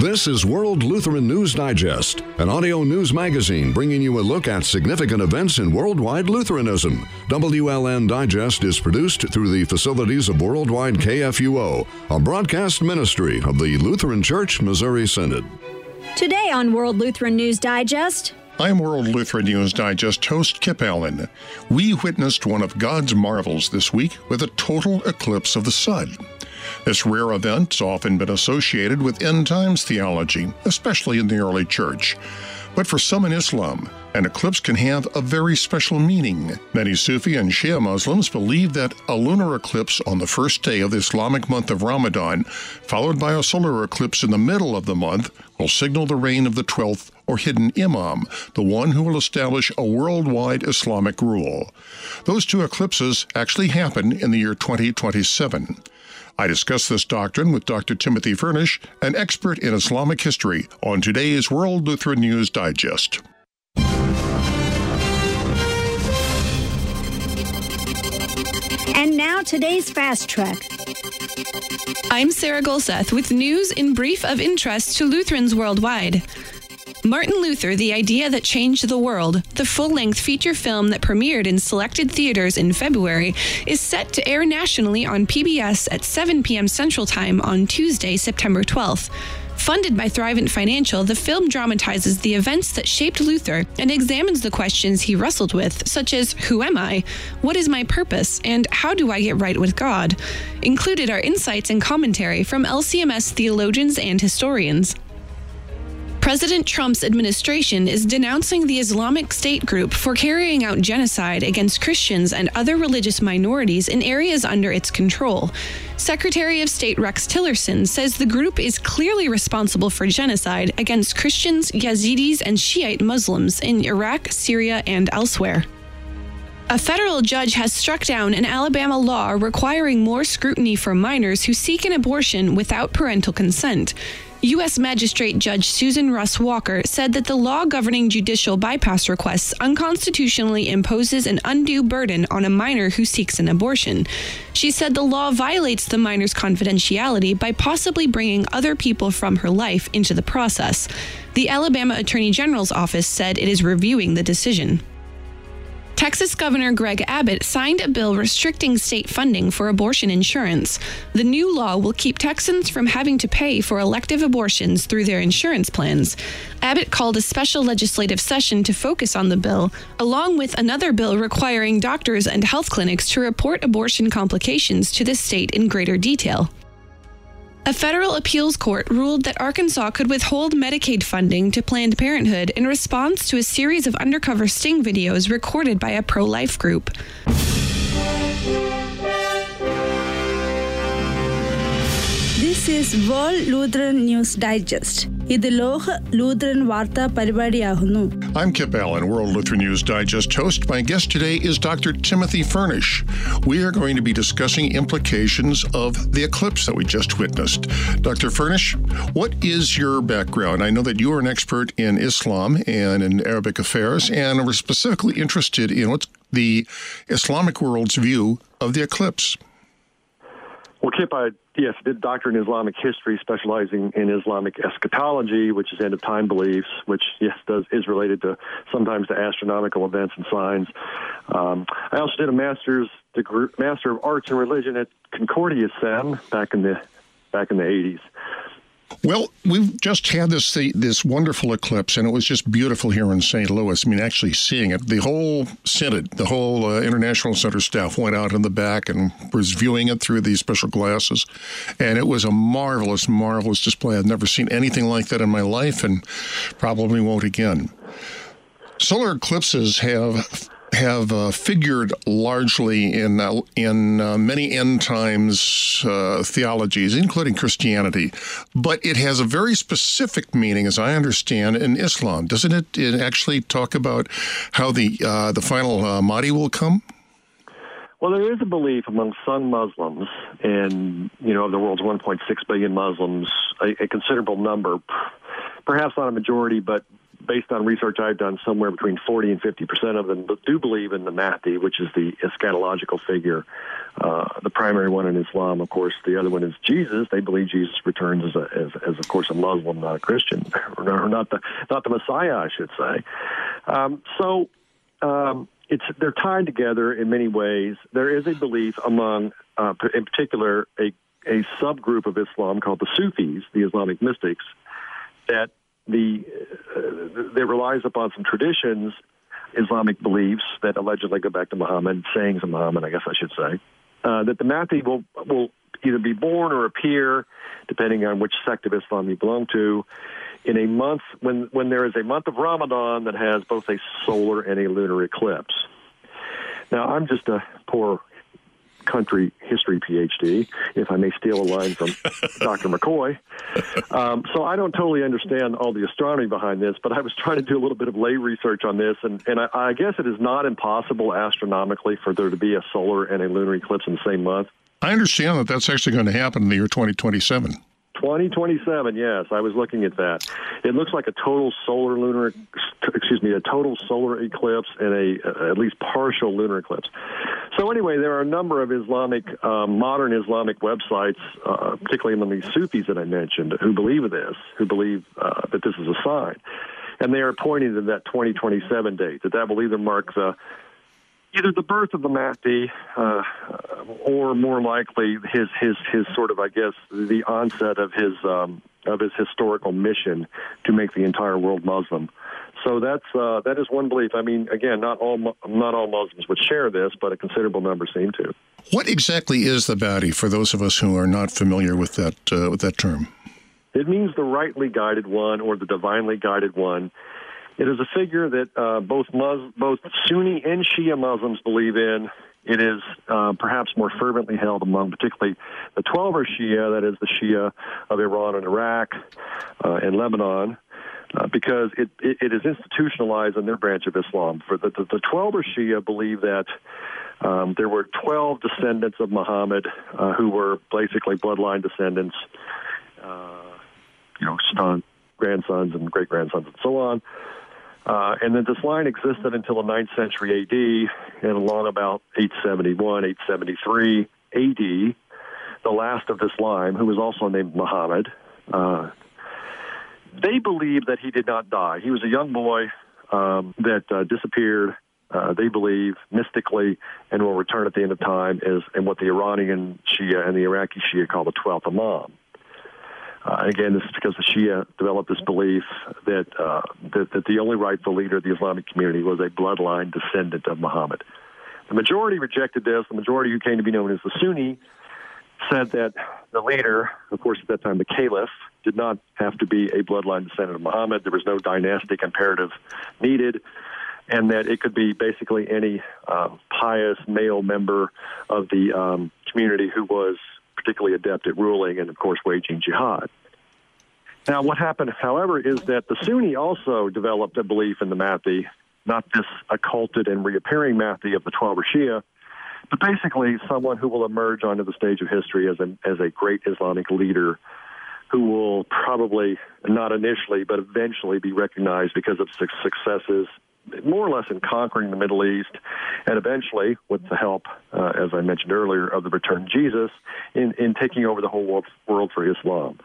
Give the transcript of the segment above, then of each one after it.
This is World Lutheran News Digest, an audio news magazine bringing you a look at significant events in worldwide Lutheranism. WLN Digest is produced through the facilities of Worldwide KFUO, a broadcast ministry of the Lutheran Church Missouri Synod. Today on World Lutheran News Digest, I'm World Lutheran News Digest host Kip Allen. We witnessed one of God's marvels this week with a total eclipse of the sun. This rare event has often been associated with end times theology, especially in the early church. But for some in Islam, an eclipse can have a very special meaning. Many Sufi and Shia Muslims believe that a lunar eclipse on the first day of the Islamic month of Ramadan, followed by a solar eclipse in the middle of the month, will signal the reign of the 12th or hidden Imam, the one who will establish a worldwide Islamic rule. Those two eclipses actually happen in the year 2027. I discuss this doctrine with Dr. Timothy Furnish, an expert in Islamic history, on today's World Lutheran News Digest. and now today's Fast Track. I'm Sarah Gulseth with news in brief of interest to Lutherans worldwide. Martin Luther, The Idea That Changed the World, the full length feature film that premiered in selected theaters in February, is set to air nationally on PBS at 7 p.m. Central Time on Tuesday, September 12th. Funded by Thrivent Financial, the film dramatizes the events that shaped Luther and examines the questions he wrestled with, such as Who am I? What is my purpose? And how do I get right with God? Included are insights and commentary from LCMS theologians and historians. President Trump's administration is denouncing the Islamic State group for carrying out genocide against Christians and other religious minorities in areas under its control. Secretary of State Rex Tillerson says the group is clearly responsible for genocide against Christians, Yazidis, and Shiite Muslims in Iraq, Syria, and elsewhere. A federal judge has struck down an Alabama law requiring more scrutiny for minors who seek an abortion without parental consent. U.S. Magistrate Judge Susan Russ Walker said that the law governing judicial bypass requests unconstitutionally imposes an undue burden on a minor who seeks an abortion. She said the law violates the minor's confidentiality by possibly bringing other people from her life into the process. The Alabama Attorney General's office said it is reviewing the decision. Texas Governor Greg Abbott signed a bill restricting state funding for abortion insurance. The new law will keep Texans from having to pay for elective abortions through their insurance plans. Abbott called a special legislative session to focus on the bill, along with another bill requiring doctors and health clinics to report abortion complications to the state in greater detail. A federal appeals court ruled that Arkansas could withhold Medicaid funding to Planned Parenthood in response to a series of undercover sting videos recorded by a pro life group. This is World Lutheran News Digest. ഇത് ലോക ലൂത്രൻ വാർത്താ പരിപാടിയാകുന്നു I'm Kip Allen, World Lutheran News Digest host. My guest today is Dr. Timothy Furnish. We are going to be discussing implications of the eclipse that we just witnessed. Dr. Furnish, what is your background? I know that you are an expert in Islam and in Arabic affairs, and are specifically interested in what's the Islamic world's view of the eclipse. Well, Kip, I yes did doctor in Islamic history, specializing in Islamic eschatology, which is end of time beliefs, which yes does is related to sometimes to astronomical events and signs. Um, I also did a master's degree, master of arts in religion at Concordia Sem back in the back in the eighties. Well, we've just had this this wonderful eclipse, and it was just beautiful here in St. Louis. I mean, actually seeing it, the whole synod, the whole uh, international center staff went out in the back and was viewing it through these special glasses, and it was a marvelous, marvelous display. I've never seen anything like that in my life, and probably won't again. Solar eclipses have have uh, figured largely in uh, in uh, many end times uh, theologies, including Christianity, but it has a very specific meaning, as I understand, in Islam. Doesn't it, it actually talk about how the uh, the final uh, Mahdi will come? Well, there is a belief among some Muslims, and you know, of the world's 1.6 billion Muslims, a, a considerable number, perhaps not a majority, but based on research I've done, somewhere between 40 and 50 percent of them do believe in the Mahdi, which is the eschatological figure, uh, the primary one in Islam. Of course, the other one is Jesus. They believe Jesus returns as, a, as, as of course, a Muslim, not a Christian, or not the not the Messiah, I should say. Um, so. Um, it's they're tied together in many ways. There is a belief among, uh, in particular, a a subgroup of Islam called the Sufis, the Islamic mystics, that the uh, that relies upon some traditions, Islamic beliefs that allegedly go back to Muhammad, sayings of Muhammad, I guess I should say, uh, that the Mahdi will will either be born or appear, depending on which sect of Islam you belong to, in a month when when there is a month of Ramadan that has both a solar and a lunar eclipse. Now, I'm just a poor country history PhD, if I may steal a line from Dr. McCoy. Um, so I don't totally understand all the astronomy behind this, but I was trying to do a little bit of lay research on this, and, and I, I guess it is not impossible astronomically for there to be a solar and a lunar eclipse in the same month. I understand that that's actually going to happen in the year 2027. 2027, yes, I was looking at that. It looks like a total solar lunar, excuse me, a total solar eclipse and a uh, at least partial lunar eclipse. So anyway, there are a number of Islamic, uh, modern Islamic websites, uh, particularly among these Sufis that I mentioned, who believe this, who believe uh, that this is a sign, and they are pointing to that 2027 date. That that will either mark the either the birth of the Mahdi, uh, or more likely his his his sort of I guess the onset of his um, of his historical mission to make the entire world Muslim. So that's uh, that is one belief. I mean, again, not all not all Muslims would share this, but a considerable number seem to. What exactly is the Mahdi for those of us who are not familiar with that uh, with that term? It means the rightly guided one or the divinely guided one. It is a figure that uh, both Mus- both Sunni and Shia Muslims believe in. It is uh, perhaps more fervently held among particularly the Twelver Shia, that is the Shia of Iran and Iraq uh, and Lebanon. Uh, because it, it, it is institutionalized in their branch of Islam. For the, the, the Twelver Shia believe that um, there were 12 descendants of Muhammad uh, who were basically bloodline descendants, uh, you know, son, grandsons and great grandsons and so on. Uh, and then this line existed until the 9th century AD, and along about 871, 873 AD, the last of this line, who was also named Muhammad, uh, they believe that he did not die. He was a young boy um, that uh, disappeared. Uh, they believe mystically and will return at the end of time is and what the Iranian Shia and the Iraqi Shia call the 12th Imam. Uh, again, this is because the Shia developed this belief that, uh, that, that the only rightful leader of the Islamic community was a bloodline descendant of Muhammad. The majority rejected this. The majority, who came to be known as the Sunni, said that the leader, of course, at that time the Caliph, did not have to be a bloodline descendant of Muhammad. There was no dynastic imperative needed, and that it could be basically any um, pious male member of the um, community who was particularly adept at ruling and, of course, waging jihad. Now, what happened, however, is that the Sunni also developed a belief in the Mahdi, not this occulted and reappearing Mahdi of the Twelver Shia, but basically someone who will emerge onto the stage of history as a, as a great Islamic leader who will probably, not initially, but eventually be recognized because of successes more or less in conquering the Middle East, and eventually, with the help, uh, as I mentioned earlier, of the returned Jesus, in, in taking over the whole world, world for Islam.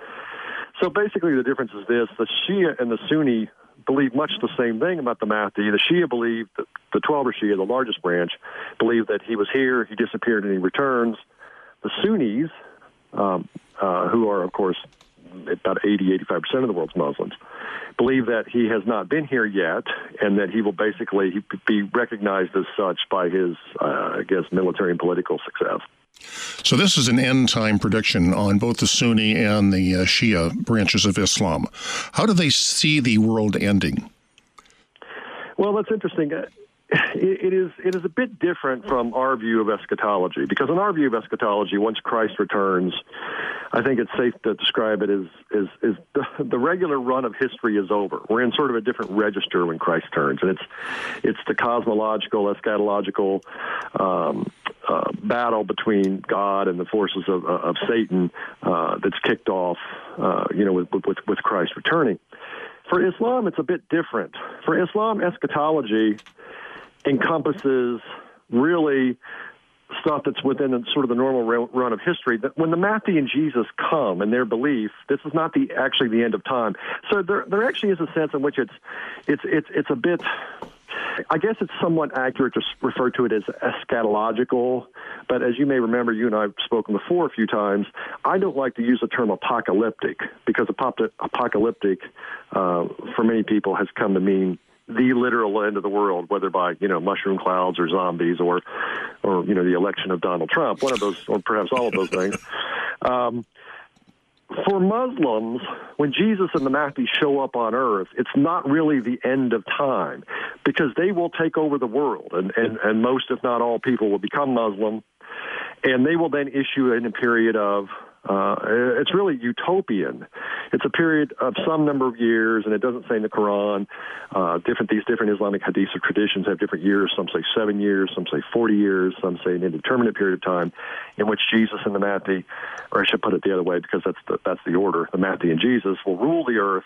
So basically, the difference is this the Shia and the Sunni believe much the same thing about the Mahdi. The Shia believe that the Twelver Shia, the largest branch, believe that he was here, he disappeared, and he returns. The Sunnis, um, uh, who are, of course, about 80, 85% of the world's Muslims, believe that he has not been here yet and that he will basically be recognized as such by his, uh, I guess, military and political success. So, this is an end time prediction on both the Sunni and the uh, Shia branches of Islam. How do they see the world ending? Well, that's interesting it is it is a bit different from our view of eschatology because in our view of eschatology, once Christ returns, I think it's safe to describe it as is the, the regular run of history is over. We're in sort of a different register when Christ turns, and it's it's the cosmological eschatological um, uh, battle between God and the forces of, of Satan uh, that's kicked off, uh, you know, with, with with Christ returning For Islam, it's a bit different. For Islam, eschatology encompasses really stuff that's within sort of the normal run of history. That when the and Jesus come and their belief, this is not the actually the end of time. So there there actually is a sense in which it's it's it's it's a bit. I guess it's somewhat accurate to refer to it as eschatological, but as you may remember, you and I have spoken before a few times. I don't like to use the term apocalyptic because apocalyptic, uh, for many people, has come to mean the literal end of the world, whether by you know mushroom clouds or zombies or or you know the election of Donald Trump, one of those, or perhaps all of those things. Um, for Muslims, when Jesus and the Mahdi show up on earth, it's not really the end of time because they will take over the world, and, and, and most, if not all, people will become Muslim, and they will then issue in a period of uh, it's really utopian. It's a period of some number of years, and it doesn't say in the Quran. Uh, different these different Islamic hadiths or traditions have different years. Some say seven years, some say forty years, some say an indeterminate period of time, in which Jesus and the Mahdi, or I should put it the other way because that's the, that's the order. The Mahdi and Jesus will rule the earth.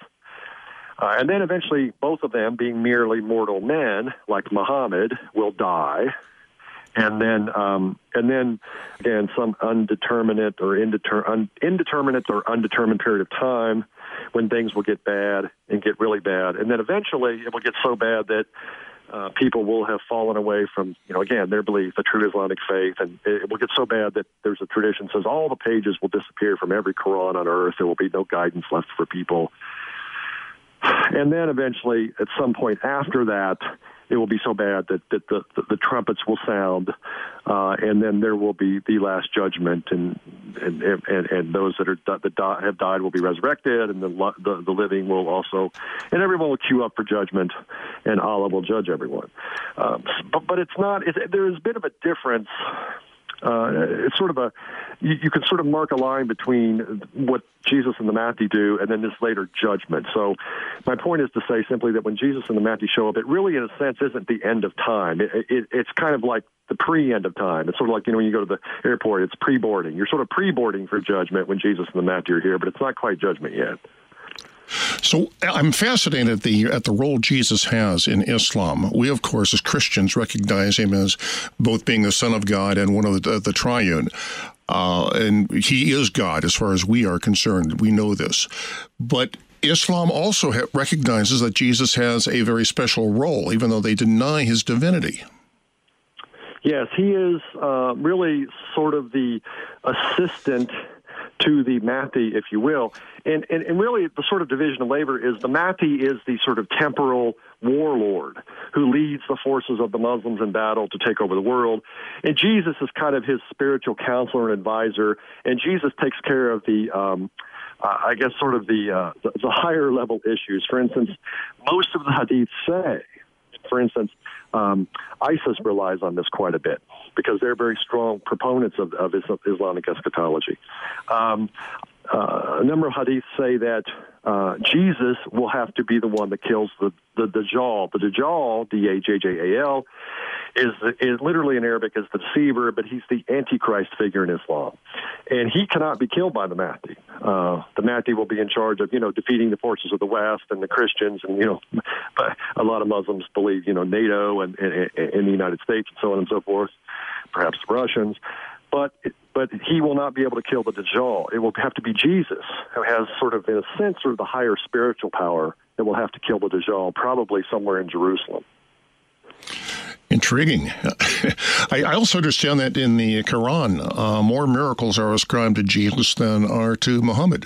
Uh, and then eventually, both of them, being merely mortal men, like Muhammad, will die and then um, and then again some undeterminate or indeter- un- indeterminate or undetermined period of time when things will get bad and get really bad, and then eventually it will get so bad that uh, people will have fallen away from, you know, again, their belief, the true Islamic faith, and it will get so bad that there's a tradition says all the pages will disappear from every Quran on earth. There will be no guidance left for people. And then eventually, at some point after that, it will be so bad that, that the, the, the trumpets will sound, uh, and then there will be the last judgment, and and and, and those that are that die, have died will be resurrected, and the, the the living will also, and everyone will queue up for judgment, and Allah will judge everyone. Um, but but it's not. It's, there's a bit of a difference uh, it's sort of a you, you can sort of mark a line between what Jesus and the Mahdi do and then this later judgment. So my point is to say simply that when Jesus and the Mahdi show up, it really, in a sense, isn't the end of time. It, it, it's kind of like the pre-end of time. It's sort of like you know when you go to the airport, it's pre-boarding. You're sort of pre-boarding for judgment when Jesus and the Mahdi are here, but it's not quite judgment yet. So I'm fascinated at the at the role Jesus has in Islam. We, of course, as Christians, recognize him as both being the Son of God and one of the, the Triune. Uh, and he is God as far as we are concerned. We know this, but Islam also ha- recognizes that Jesus has a very special role, even though they deny his divinity. Yes, he is uh, really sort of the assistant to the Mahdi, if you will. And, and, and really, the sort of division of labor is the Mahdi is the sort of temporal warlord who leads the forces of the Muslims in battle to take over the world. And Jesus is kind of his spiritual counselor and advisor. And Jesus takes care of the, um, uh, I guess, sort of the, uh, the, the higher level issues. For instance, most of the hadiths say, for instance, um, ISIS relies on this quite a bit because they're very strong proponents of, of Islamic eschatology. Um, uh, a number of hadiths say that uh, Jesus will have to be the one that kills the, the Dajjal. The Dajjal, D A J J A L, is is literally in Arabic is the deceiver, but he's the antichrist figure in Islam, and he cannot be killed by the Mahdi. Uh, the Mahdi will be in charge of you know defeating the forces of the West and the Christians, and you know, a lot of Muslims believe you know NATO and, and the United States and so on and so forth, perhaps the Russians, but. But he will not be able to kill the Dajjal. It will have to be Jesus, who has sort of, in a sense, sort of the higher spiritual power that will have to kill the Dajjal, probably somewhere in Jerusalem. Intriguing. I, also understand that in the Quran, uh, more miracles are ascribed to Jesus than are to Muhammad.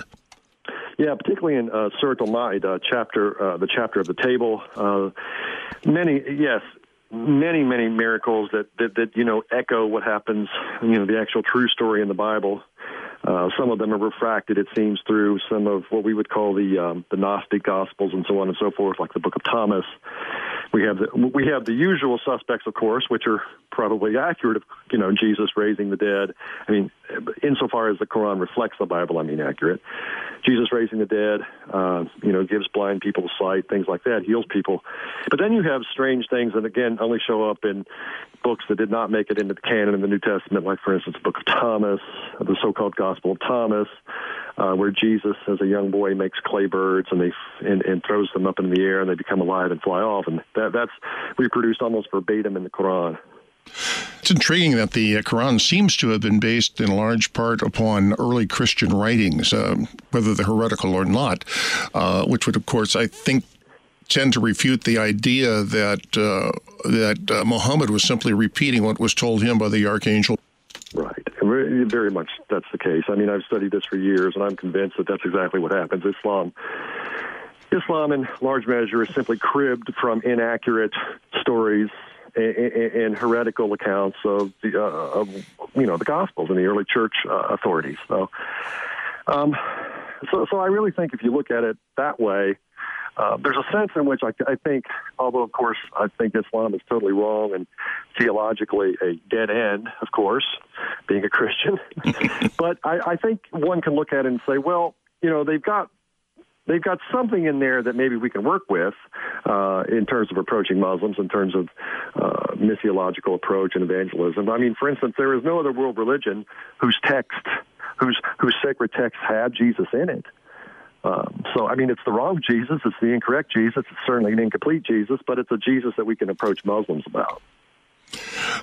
Yeah, particularly in uh, Surah Al-Ma'idah, chapter, uh, the chapter of the table. Uh, many, yes, many, many miracles that, that, that, you know, echo what happens, you know, the actual true story in the Bible. Uh, some of them are refracted, it seems, through some of what we would call the um, the Gnostic Gospels and so on and so forth, like the Book of Thomas. We have the we have the usual suspects, of course, which are probably accurate. Of you know Jesus raising the dead. I mean, insofar as the Quran reflects the Bible, I mean accurate. Jesus raising the dead, uh, you know, gives blind people sight, things like that, heals people. But then you have strange things that, again, only show up in books that did not make it into the canon in the New Testament, like, for instance, the book of Thomas, the so called Gospel of Thomas, uh, where Jesus, as a young boy, makes clay birds and, they, and, and throws them up in the air and they become alive and fly off. And that, that's reproduced almost verbatim in the Quran. Intriguing that the uh, Quran seems to have been based in large part upon early Christian writings, uh, whether they're heretical or not, uh, which would, of course, I think, tend to refute the idea that uh, that uh, Muhammad was simply repeating what was told him by the archangel. Right. Very much that's the case. I mean, I've studied this for years, and I'm convinced that that's exactly what happens. Islam Islam, in large measure, is simply cribbed from inaccurate stories and, heretical accounts of the uh, of you know the Gospels and the early church uh, authorities. So, um, so, so I really think if you look at it that way, uh, there's a sense in which I, I think, although of course I think Islam is totally wrong and theologically a dead end, of course, being a Christian, but I, I think one can look at it and say, well, you know, they've got they've got something in there that maybe we can work with uh, in terms of approaching Muslims, in terms of uh, missiological approach and evangelism. I mean, for instance, there is no other world religion whose text, whose whose sacred texts have Jesus in it. Um, so, I mean, it's the wrong Jesus, it's the incorrect Jesus, it's certainly an incomplete Jesus, but it's a Jesus that we can approach Muslims about.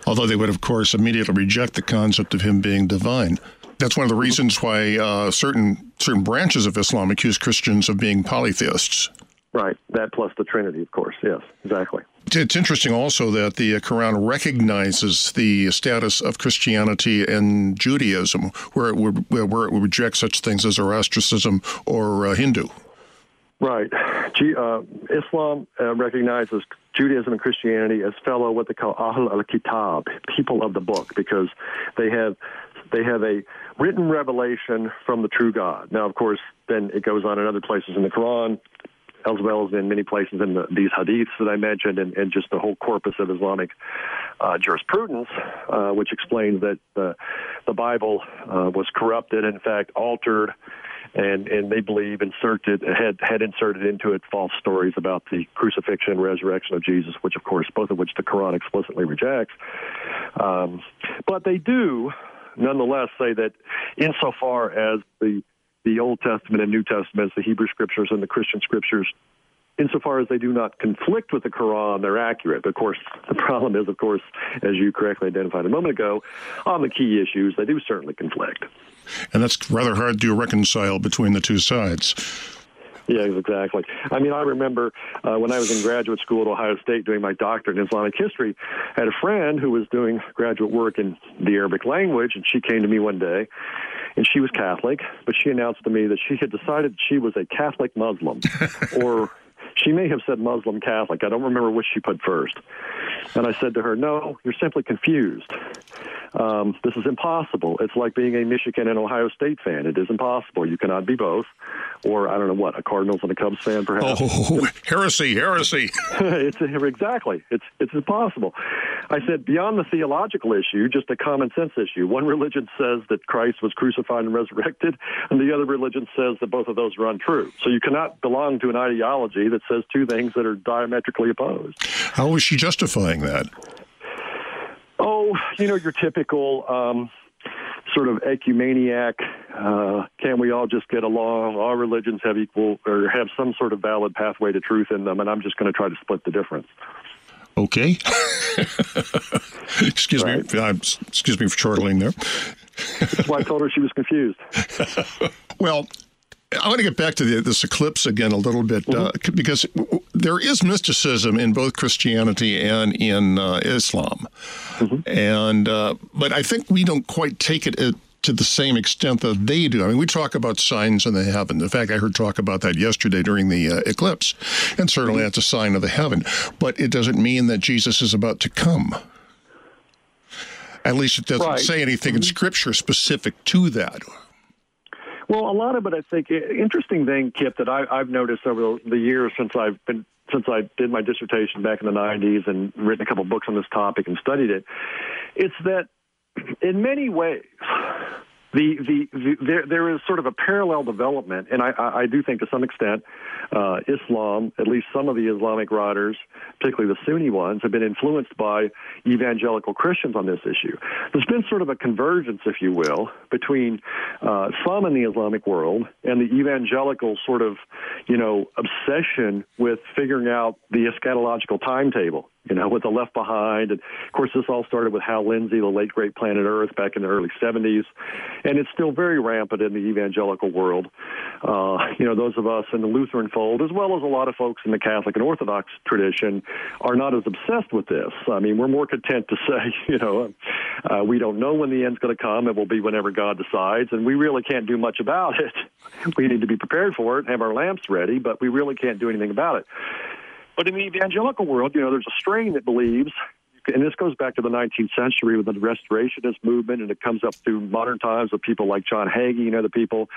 Although they would, of course, immediately reject the concept of him being divine. That's one of the reasons why uh, certain certain branches of Islam accuse Christians of being polytheists. Right. That plus the Trinity, of course. Yes, exactly. It's interesting also that the Quran recognizes the status of Christianity and Judaism, where it would where it would reject such things as Zoroastrianism or uh, Hindu. Right. G- uh, Islam uh, recognizes Judaism and Christianity as fellow what they call Ahl al Kitab, people of the book, because they have they have a written revelation from the true God. Now, of course, then it goes on in other places in the Quran, as well as in many places in the, these hadiths that I mentioned, and, and, just the whole corpus of Islamic uh, jurisprudence, uh, which explains that the, the Bible uh, was corrupted, in fact, altered, and and they believe inserted had had inserted into it false stories about the crucifixion and resurrection of Jesus, which of course both of which the Quran explicitly rejects. Um, but they do nonetheless say that insofar as the the Old Testament and New Testament, the Hebrew Scriptures and the Christian Scriptures, insofar as they do not conflict with the Quran, they're accurate. Of course, the problem is, of course, as you correctly identified a moment ago, on the key issues, they do certainly conflict. And that's rather hard to reconcile between the two sides. Yeah, exactly. I mean, I remember uh, when I was in graduate school at Ohio State doing my doctorate in Islamic history, I had a friend who was doing graduate work in the Arabic language, and she came to me one day, and she was Catholic, but she announced to me that she had decided she was a Catholic Muslim, or she may have said Muslim Catholic. I don't remember which she put first. And I said to her, No, you're simply confused. Um, this is impossible. It's like being a Michigan and Ohio State fan. It is impossible. You cannot be both. Or, I don't know what, a Cardinals and a Cubs fan, perhaps. Oh, heresy, heresy. it's exactly. It's it's impossible. I said beyond the theological issue, just a common sense issue. One religion says that Christ was crucified and resurrected, and the other religion says that both of those are untrue. So you cannot belong to an ideology that says two things that are diametrically opposed. How is she justifying that? Oh, you know, your typical um, sort of ecumeniac. Uh, can we all just get along? All religions have equal or have some sort of valid pathway to truth in them, and I'm just going to try to split the difference. Okay. excuse right. me. Uh, excuse me for chortling there. That's why I told her she was confused. well, I want to get back to the, this eclipse again a little bit uh, mm-hmm. uh, because there is mysticism in both Christianity and in uh, Islam, mm-hmm. and uh, but I think we don't quite take it uh, to the same extent that they do. I mean, we talk about signs in the heaven. In fact, I heard talk about that yesterday during the uh, eclipse, and certainly mm-hmm. that's a sign of the heaven. But it doesn't mean that Jesus is about to come. At least it doesn't right. say anything in mm-hmm. Scripture specific to that. Well, a lot of it, I think, interesting thing, Kip, that I, I've noticed over the years since I've been since I did my dissertation back in the 90s and written a couple books on this topic and studied it, it's that in many ways, the, the, the there there is sort of a parallel development, and I, I, do think to some extent, uh, Islam, at least some of the Islamic writers, particularly the Sunni ones, have been influenced by evangelical Christians on this issue. There's been sort of a convergence, if you will, between uh, some in the Islamic world and the evangelical sort of, you know, obsession with figuring out the eschatological timetable you know, with the Left Behind. And of course, this all started with Hal Lindsey, the late great Planet Earth, back in the early 70s. And it's still very rampant in the evangelical world. Uh, you know, those of us in the Lutheran fold, as well as a lot of folks in the Catholic and Orthodox tradition, are not as obsessed with this. I mean, we're more content to say, you know, uh, we don't know when the end's going to come. It will be whenever God decides. And we really can't do much about it. We need to be prepared for it, have our lamps ready, but we really can't do anything about it. But in the evangelical world, you know, there's a strain that believes, and this goes back to the 19th century with the Restorationist movement, and it comes up through modern times with people like John Hagee and other people,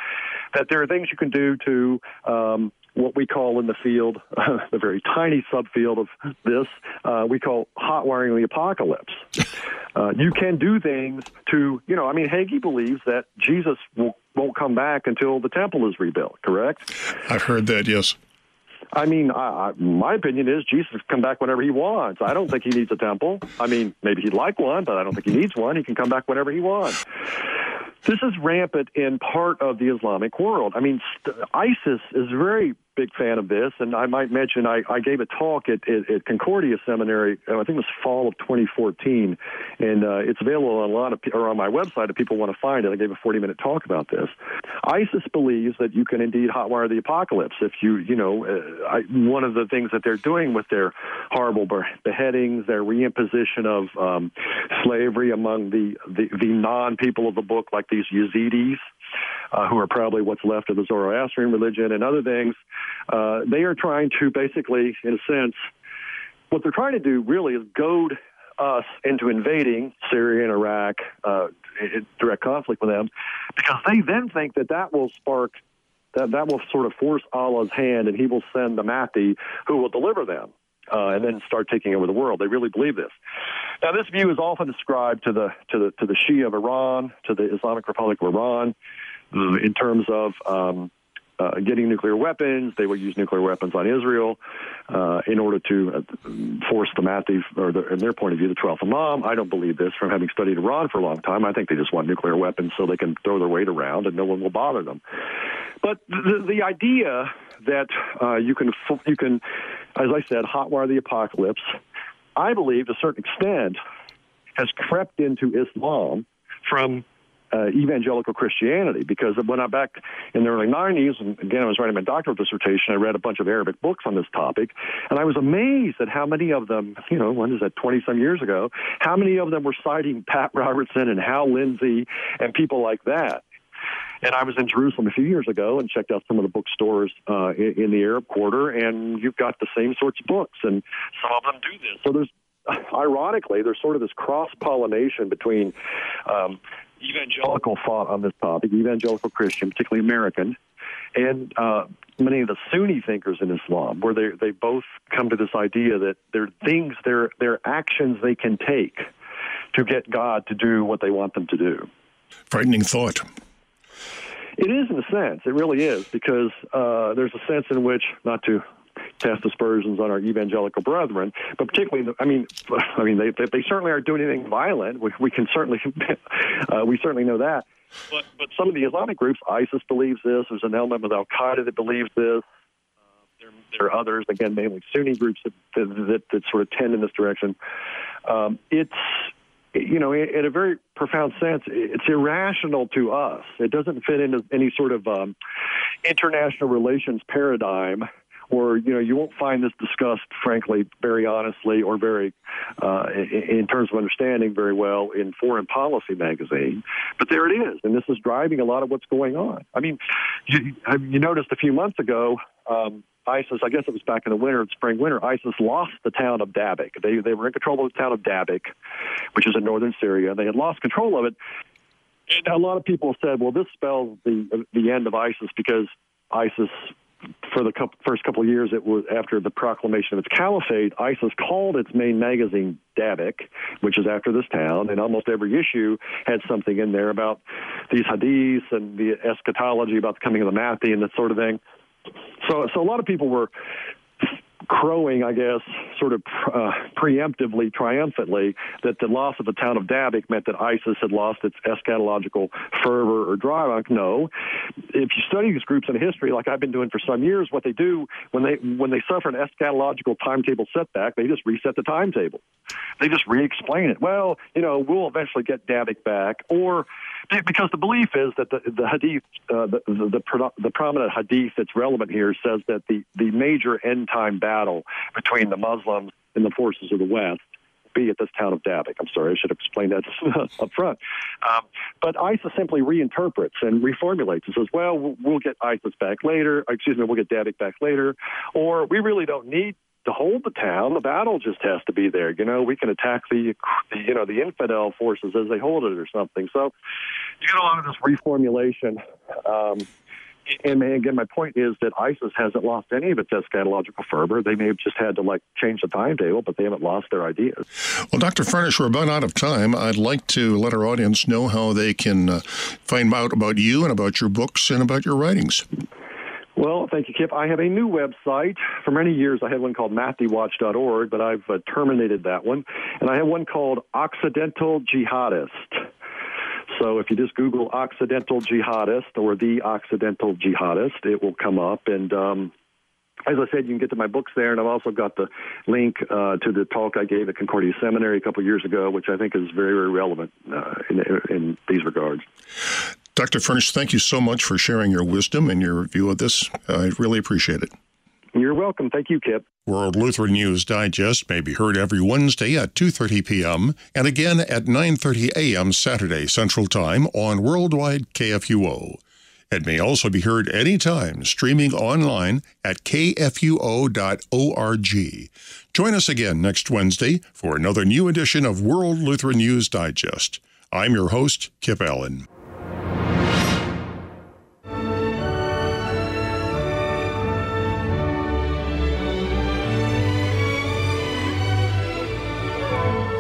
that there are things you can do to um, what we call in the field, uh, the very tiny subfield of this, uh, we call hot wiring the apocalypse. Uh, you can do things to, you know, I mean, Hagee believes that Jesus will, won't come back until the temple is rebuilt, correct? I've heard that, yes. I mean, I, I, my opinion is Jesus can come back whenever he wants. I don't think he needs a temple. I mean, maybe he'd like one, but I don't think he needs one. He can come back whenever he wants. This is rampant in part of the Islamic world. I mean, ISIS is very big fan of this, and I might mention I, I gave a talk at, at, at Concordia Seminary. Uh, I think it was fall of 2014, and uh, it's available on a lot of or on my website if people want to find it. I gave a 40 minute talk about this. ISIS believes that you can indeed hotwire the apocalypse if you you know uh, I, one of the things that they're doing with their horrible beheadings, their reimposition of um, slavery among the the, the non people of the book like these Yazidis uh, who are probably what's left of the Zoroastrian religion and other things, uh, they are trying to basically, in a sense, what they're trying to do really is goad us into invading Syria and Iraq, uh, direct conflict with them, because they then think that that will spark, that that will sort of force Allah's hand, and He will send the Mahdi who will deliver them. Uh, and then start taking over the world. They really believe this. Now, this view is often ascribed to the to the to the Shia of Iran, to the Islamic Republic of Iran, in terms of um, uh, getting nuclear weapons. They will use nuclear weapons on Israel uh, in order to uh, force the Mahdi, or the, in their point of view, the 12th Imam. I don't believe this from having studied Iran for a long time. I think they just want nuclear weapons so they can throw their weight around and no one will bother them. But the, the idea that uh, you can you can, as I said, hotwire the apocalypse, I believe to a certain extent has crept into Islam from uh, evangelical Christianity because when I back in the early 90s, and again, I was writing my doctoral dissertation, I read a bunch of Arabic books on this topic, and I was amazed at how many of them, you know, when is that, 20 some years ago, how many of them were citing Pat Robertson and Hal Lindsey and people like that. And I was in Jerusalem a few years ago and checked out some of the bookstores uh, in, in the Arab Quarter, and you've got the same sorts of books, and some of them do this. So there's ironically, there's sort of this cross pollination between um, evangelical thought on this topic, evangelical Christian, particularly American, and uh, many of the Sunni thinkers in Islam, where they they both come to this idea that there are things, there there are actions they can take to get God to do what they want them to do. Frightening thought. It is in a sense. It really is because uh, there's a sense in which, not to cast aspersions on our evangelical brethren, but particularly, I mean, I mean, they they certainly aren't doing anything violent. We, we can certainly uh, we certainly know that. But but some of the Islamic groups, ISIS believes this. There's an element of Al Qaeda that believes this. Uh, there, there are others, again, mainly Sunni groups that that, that sort of tend in this direction. Um, it's you know, in a very profound sense, it's irrational to us. It doesn't fit into any sort of um, international relations paradigm or you know you won't find this discussed, frankly, very honestly or very uh, in, terms of understanding very well in Foreign Policy magazine. But there it is, and this is driving a lot of what's going on. I mean, you, you noticed a few months ago. Um, ISIS, I guess it was back in the winter, spring winter, ISIS lost the town of Dabiq. They, they were in control of the town of Dabiq, which is in northern Syria. They had lost control of it. And a lot of people said, well, this spells the, the end of ISIS because ISIS for the couple, first couple of years, it was after the proclamation of its caliphate. ISIS called its main magazine Dabiq, which is after this town, and almost every issue had something in there about these hadiths and the eschatology about the coming of the Mahdi and that sort of thing. So, so a lot of people were crowing, I guess, sort of uh, preemptively, triumphantly, that the loss of the town of Dabiq meant that ISIS had lost its eschatological fervor or drive. No, if you study these groups in history, like I've been doing for some years, what they do when they when they suffer an eschatological timetable setback, they just reset the timetable. They just re-explain it. Well, you know, we'll eventually get Dabiq back, or because the belief is that the, the hadith, uh, the, the, the, the prominent hadith that's relevant here says that the, the major end time battle between the Muslims and the forces of the West be at this town of Dabiq. I'm sorry, I should have explained that up front. Um, but ISIS simply reinterprets and reformulates and says, well, we'll get ISIS back later. Excuse me, we'll get Dabiq back later. Or we really don't need to hold the town. The battle just has to be there. You know, we can attack the, the you know the infidel forces as they hold it or something. So you get a lot of this reformulation. Um, and again, my point is that ISIS hasn't lost any of its eschatological fervor. They may have just had to like change the timetable, but they haven't lost their ideas. Well, Dr. Furnish, we're about out of time. I'd like to let our audience know how they can uh, find out about you and about your books and about your writings. Well, thank you, Kip. I have a new website. For many years, I had one called MahdiWatch.org, but I've uh, terminated that one. And I have one called Occidental Jihadist. So if you just Google Occidental Jihadist or the Occidental Jihadist, it will come up. And um, as I said, you can get to my books there, and I've also got the link uh, to the talk I gave at Concordia Seminary a couple years ago, which I think is very, very relevant uh, in, in these regards. Dr. Furnish, thank you so much for sharing your wisdom and your view of this. I really appreciate it. You're welcome. Thank you, Kip. World Lutheran News Digest may be heard every Wednesday at 2:30 p.m. and again at 9:30 a.m. Saturday Central Time on Worldwide KFUO. It may also be heard anytime streaming online at kfuo.org. Join us again next Wednesday for another new edition of World Lutheran News Digest. I'm your host, Kip Allen.